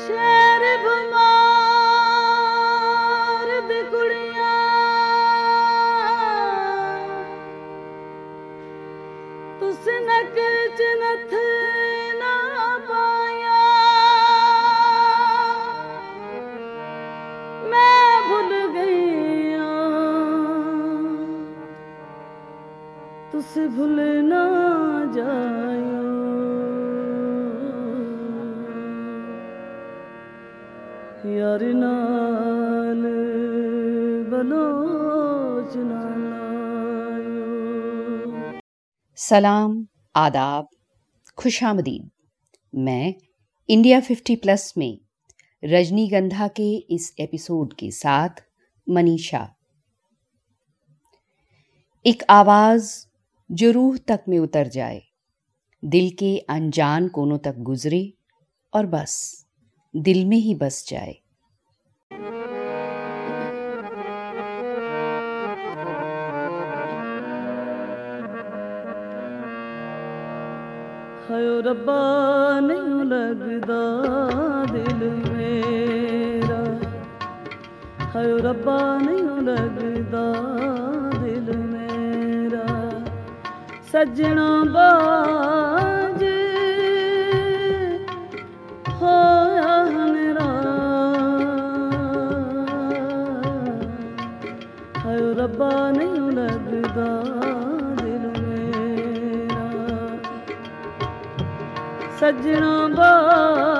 ਸ਼ਹਿਰ ਭਮਾਰ ਦੀ ਕੁੜੀਆਂ ਤੁਸ ਨਕਲ ਚ ਨਥ ਨਾ ਪਾਇਆ ਮੈਂ ਭੁੱਲ ਗਈ ਆਂ ਤੁਸ ਭੁੱਲ ਨਾ ਜਾਇਓ प्यार नाल बलोचना सलाम, आदाब, खुशामदीन। मैं इंडिया 50 प्लस में रजनीगंधा के इस एपिसोड के साथ मनीषा। एक आवाज़ जो रूह तक में उतर जाए, दिल के अनजान कोनों तक गुजरे और बस, दिल में ही बस जाए। ਹਾਇਓ ਰੱਬਾ ਨਹੀਂ ਲੱਗਦਾ ਦਿਲ ਮੇਰਾ। ਹਾਇਓ ਰੱਬਾ ਨਹੀਂ ਲੱਗਦਾ ਦਿਲ ਮੇਰਾ। ਸੱਜਣਾ ਬਾਜ ਸੱਜਣਾ ਬਾਜ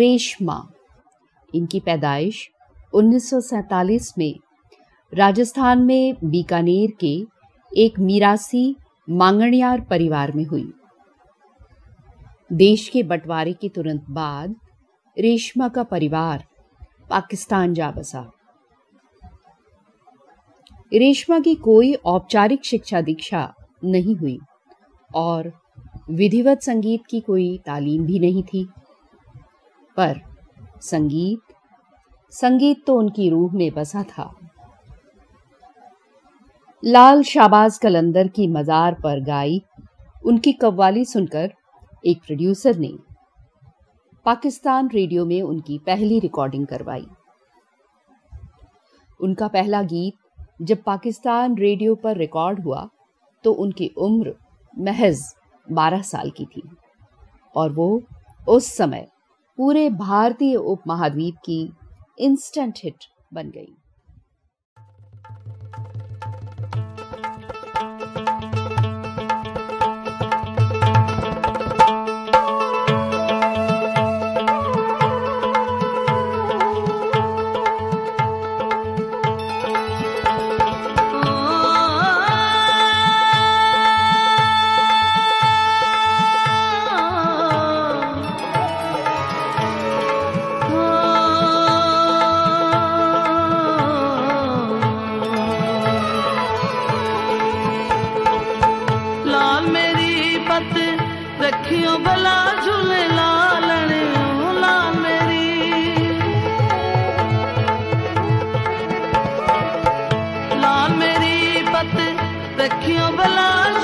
रेशमा। इनकी पैदाइश 1947 में राजस्थान में बीकानेर के एक मीरासी मांगणियार परिवार में हुई। देश के बंटवारे के तुरंत बाद रेशमा का परिवार पाकिस्तान जा बसा। रेशमा की कोई औपचारिक शिक्षा दीक्षा नहीं हुई और विधिवत संगीत की कोई तालीम भी नहीं थी। पर। संगीत? संगीत तो उनकी रूह में बसा था। लाल शाबाज कलंदर की मजार पर गाई उनकी कव्वाली सुनकर एक प्रोड्यूसर ने पाकिस्तान रेडियो में उनकी पहली रिकॉर्डिंग करवाई। उनका पहला गीत जब पाकिस्तान रेडियो पर रिकॉर्ड हुआ तो उनकी उम्र महज 12 साल की थी और वो उस समय पूरे भारतीय उपमहाद्वीप की इंस्टेंट हिट बन गई। तकियों बलान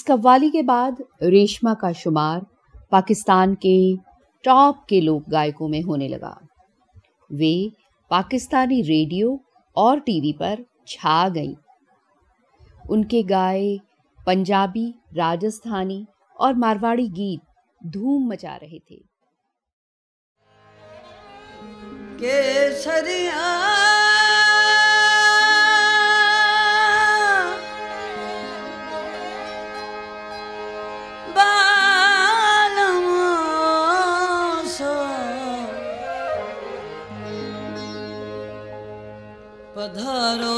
इस कव्वाली के बाद रेशमा का शुमार पाकिस्तान के टॉप के लोक गायकों में होने लगा। वे पाकिस्तानी रेडियो और टीवी पर छा गईं। उनके गाए पंजाबी, राजस्थानी और मारवाड़ी गीत धूम मचा रहे थे। केसरिया પધારો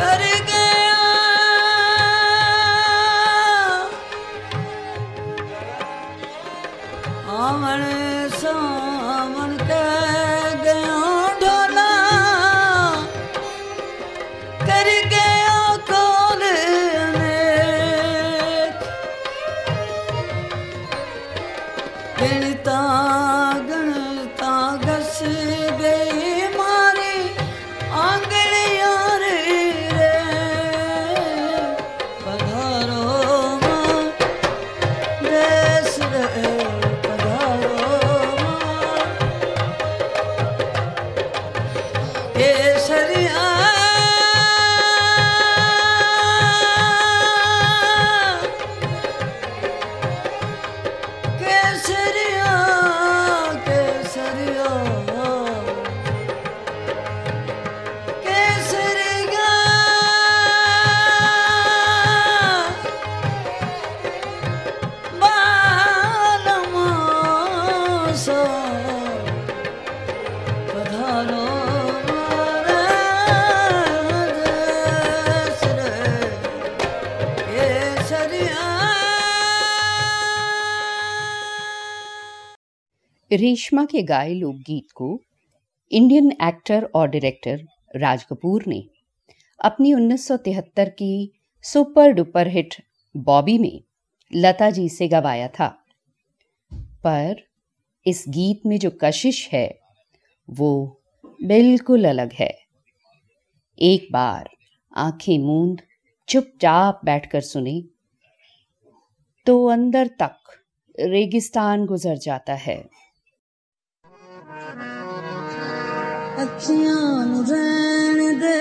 Hare रेशमा के गाए लोकगीत को इंडियन एक्टर और डायरेक्टर राज कपूर ने अपनी 1973 की सुपर डुपर हिट बॉबी में लता जी से गवाया था। पर इस गीत में जो कशिश है, वो बिल्कुल अलग है। एक बार आँखें मूंद, चुपचाप बैठकर सुने तो अंदर तक रेगिस्तान गुजर जाता है। ਅੱਖੀਆਂ ਨੂੰ ਰਹਿਣ ਦੇ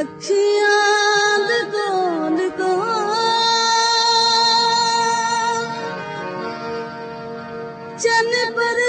ਅੱਖੀਆਂ ਦੇ ਕੋਲ ਕੋਲ ਚੰਨ ਪਰ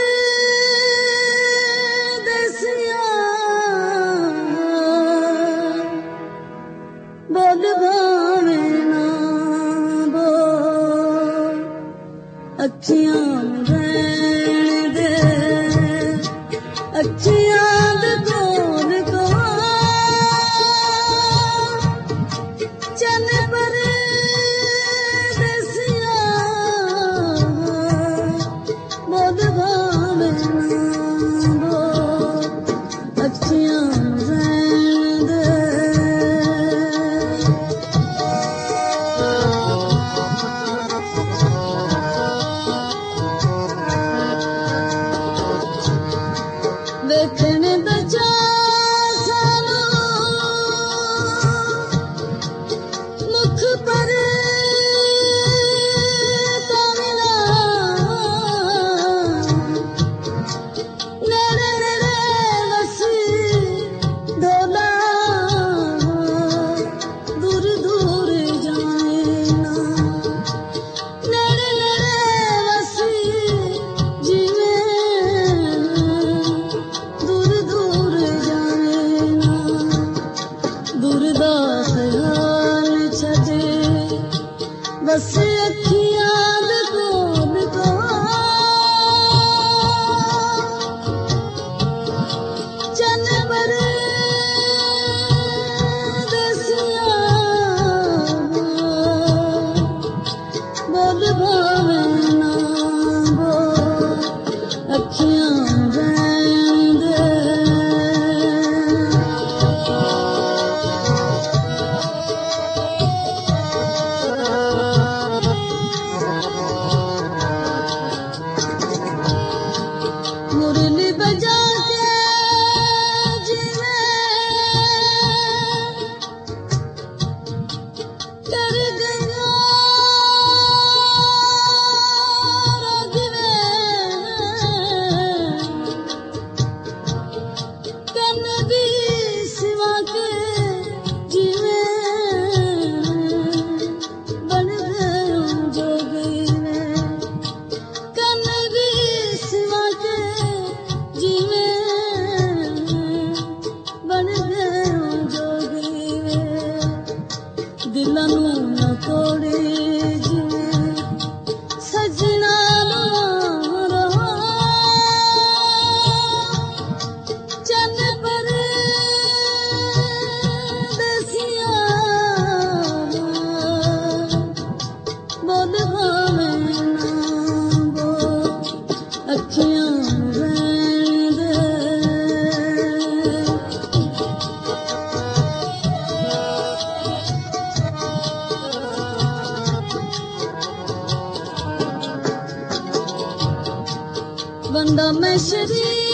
ਬੰਦਾ ਮੈਂ ਸ਼ਰੀਆ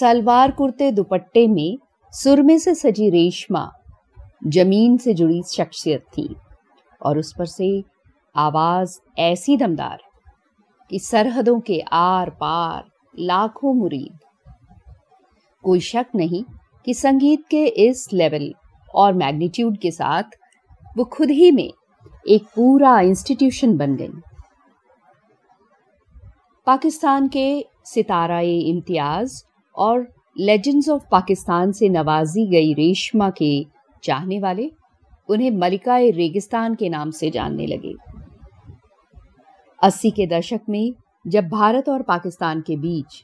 सलवार कुर्ते दुपट्टे में सुरमे से सजी रेशमा ज़मीन से जुड़ी शख्सियत थी और उस पर से आवाज़ ऐसी दमदार कि सरहदों के आर पार लाखों मुरीद। कोई शक नहीं कि संगीत के इस लेवल और मैग्नीट्यूड के साथ वो खुद ही में एक पूरा इंस्टीट्यूशन बन गई। पाकिस्तान के सिताराए इम्तियाज़ और लेजेंड्स ऑफ़ पाकिस्तान से नवाजी गई रेशमा के चाहने वाले उन्हें मलिकाए रेगिस्तान के नाम से जानने लगे। अस्सी के दशक में जब भारत और पाकिस्तान के बीच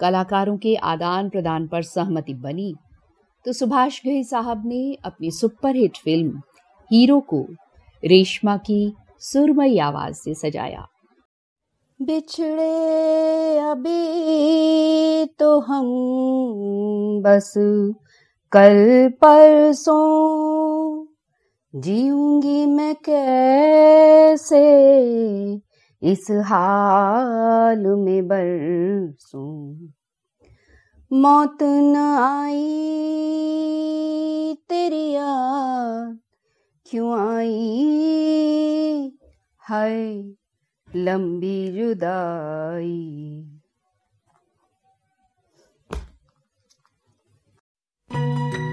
कलाकारों के आदान प्रदान पर सहमति बनी तो सुभाष घई साहब ने अपनी सुपरहिट फ़िल्म हीरो को रेशमा की सुरमई आवाज़ से सजाया। बिछड़े अभी तो हम बस कल परसों जीऊँगी मैं कैसे इस हाल में बरसों। मौत न आई तेरी याद, क्यों आई हाय लंबी जुदाई बिछड़े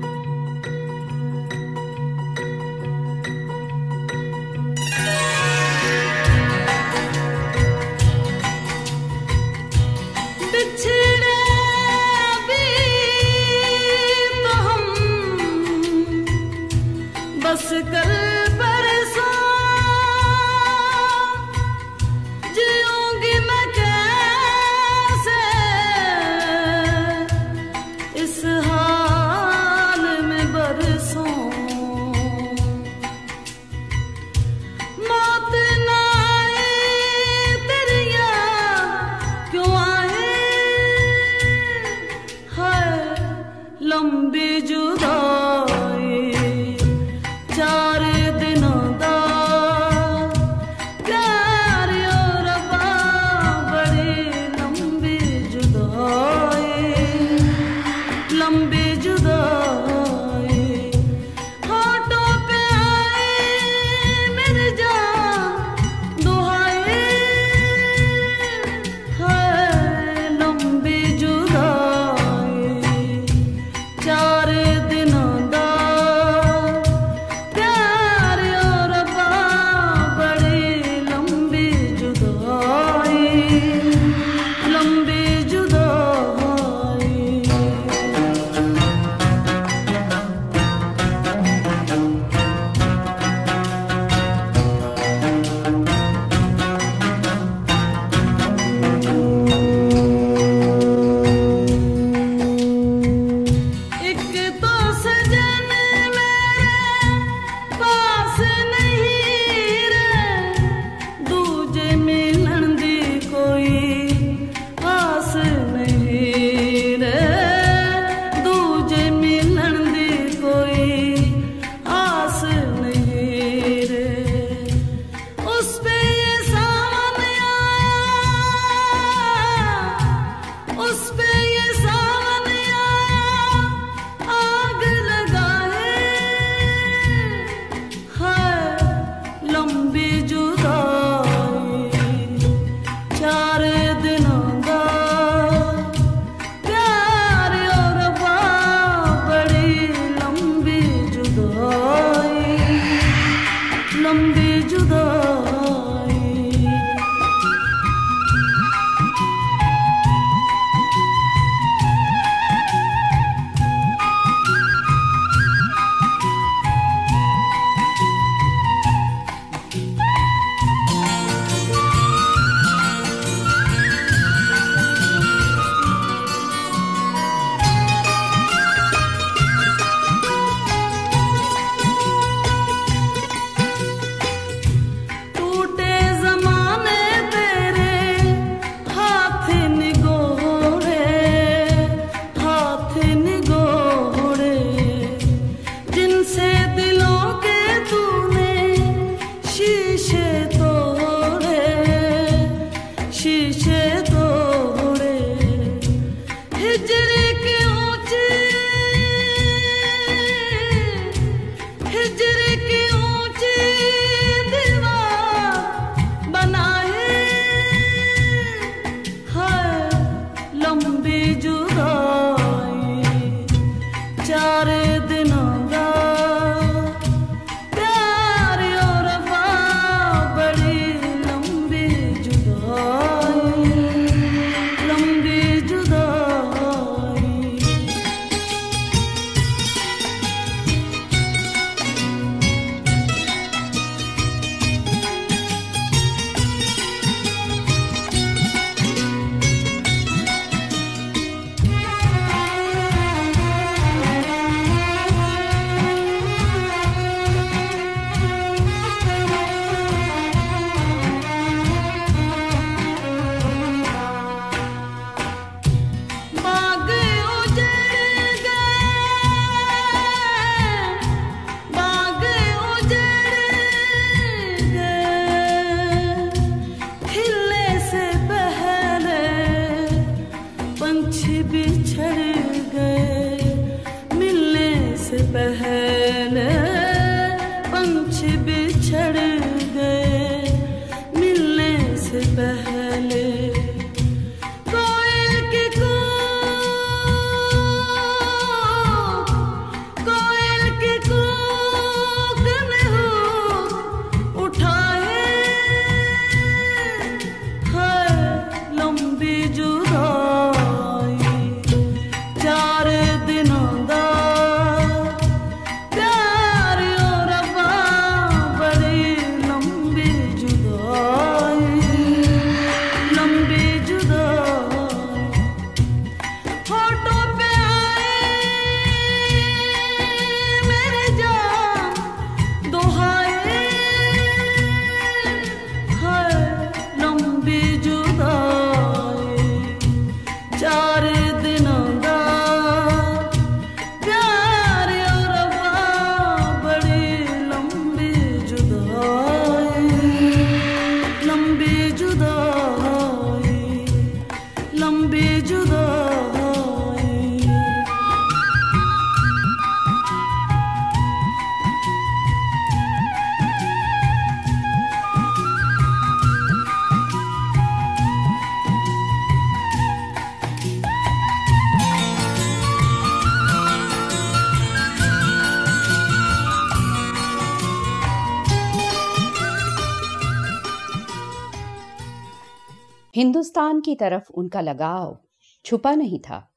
हिंदुस्तान की तरफ़ उनका लगाव छुपा नहीं था।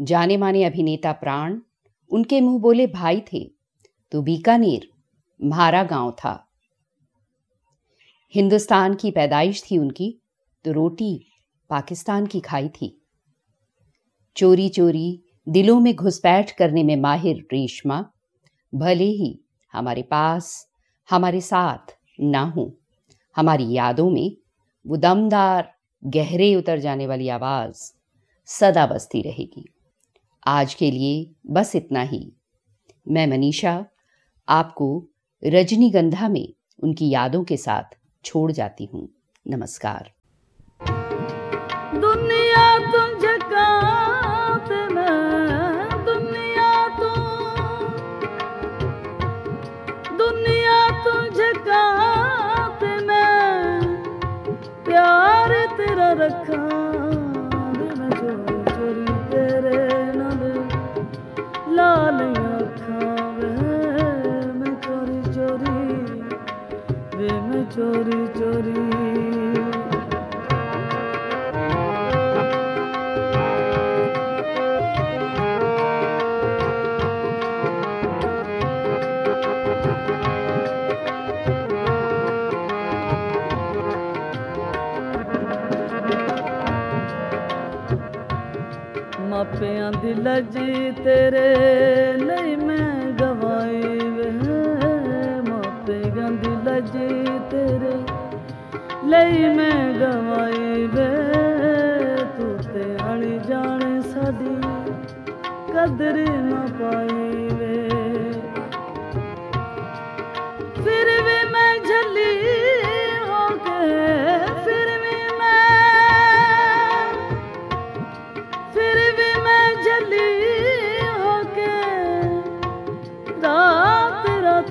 जाने माने अभिनेता प्राण, उनके मुँह बोले भाई थे तो बीकानेर म्हारा गाँव था। हिंदुस्तान की पैदाइश थी उनकी तो रोटी पाकिस्तान की खाई थी। चोरी चोरी दिलों में घुसपैठ करने में माहिर रेशमा, भले ही हमारे पास, हमारे साथ ना हो, हमारी यादों में वो दमदार गहरे उतर जाने वाली आवाज़ सदा बसती रहेगी। आज के लिए बस इतना ही। मैं मनीषा, आपको रजनीगंधा में उनकी यादों के साथ छोड़ जाती हूँ। नमस्कार।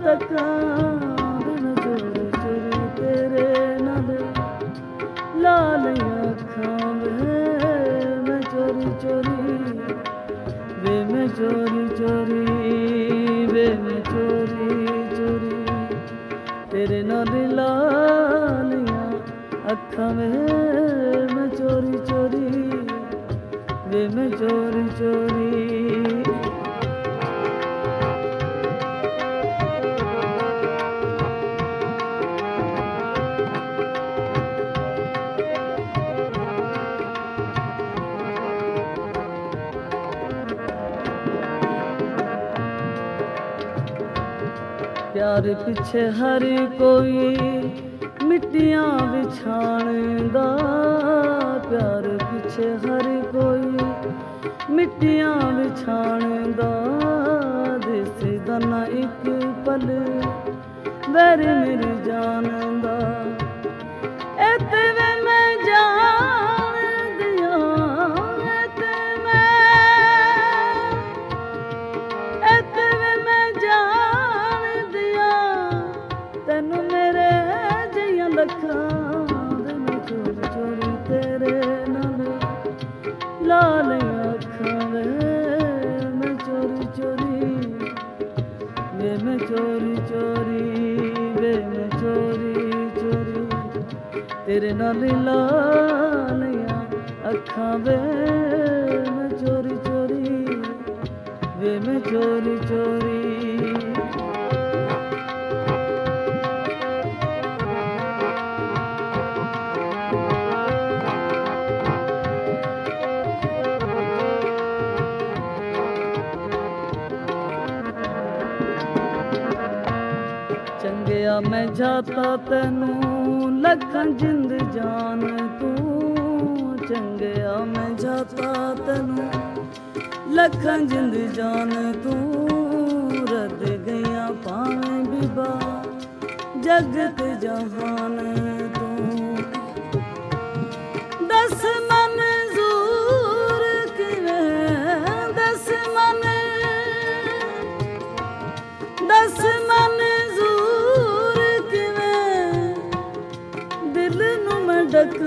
ਤੱਕਾਂ ਬਿਨ ਚੋਰੀ ਚੋਰੀ ਤੇਰੇ ਨਾਲ ਲਾ ਲਈਆਂ ਅੱਖਾਂ ਵੇ ਮੈਂ ਚੋਰੀ ਚੋਰੀ ਵੇ ਮੈਂ ਚੋਰੀ ਚੋਰੀ ਵੇ ਮੈਂ ਚੋਰੀ ਚੋਰੀ ਤੇਰੇ ਨਾਲ ਲਾ ਲਈਆਂ ਅੱਖਾਂ ਵੇ ਪਿਆਰ ਪਿੱਛੇ ਹਰ ਕੋਈ ਮਿੱਟੀਆਂ ਵਿਛਾਣਦਾ। ਪਿਆਰ ਪਿੱਛੇ ਹਰ ਕੋਈ ਮਿੱਟੀਆਂ ਵਿਛਾਣਦਾ। ਦਿਸਦਾ ਨਾ ਇੱਕ ਪਲ, ਵੈਰ ਮੇਰੀ ਜਾਨ मिलानिया अखा वे में चोरी चोरी वे में चोरी चोरी ਮੈਂ ਚੋਰੀ ਚੋਰੀ ਚੰਗਿਆ ਮੈਂ ਜਾਤਾ ਤੈਨੂੰ, ਲੱਖਾਂ ਜਿੰਦ ਜਾਨ ਤੂੰ। ਚੰਗਿਆ ਮੈਂ ਜਾਤਾ ਤੈਨੂੰ, ਲੱਖਾਂ ਜਿੰਦ ਜਾਨ ਤੂੰ। ਰੱਦ ਗਈਆਂ ਭਾਵੇਂ ਬਿਬਾ ਜਗਤ ਜਹਾਨ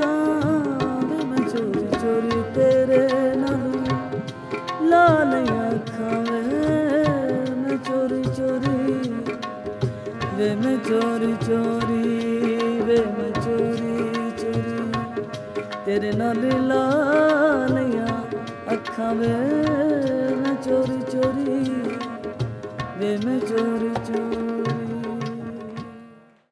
ਮੈਂ ਡਕਾਂ ਵੇ ਮੈਂ ਚੋਰੀ ਚੋਰੀ ਤੇਰੇ ਨਾਲ। ਲਾ ਲਈਆਂ ਅੱਖਾਂ ਵੇ ਮੈਂ ਚੋਰੀ ਚੋਰੀ। ਵੇ ਮੈਂ ਚੋਰੀ ਚੋਰੀ, ਵੇ ਮੈਂ ਚੋਰੀ ਚੋਰੀ। ਤੇਰੇ ਨਾਲ ਲਾ ਲਈਆਂ ਅੱਖਾਂ ਵੇ ਮੈਂ ਚੋਰੀ ਚੋਰੀ। ਵੇ ਮੈਂ ਚੋਰੀ ਚੋਰੀ।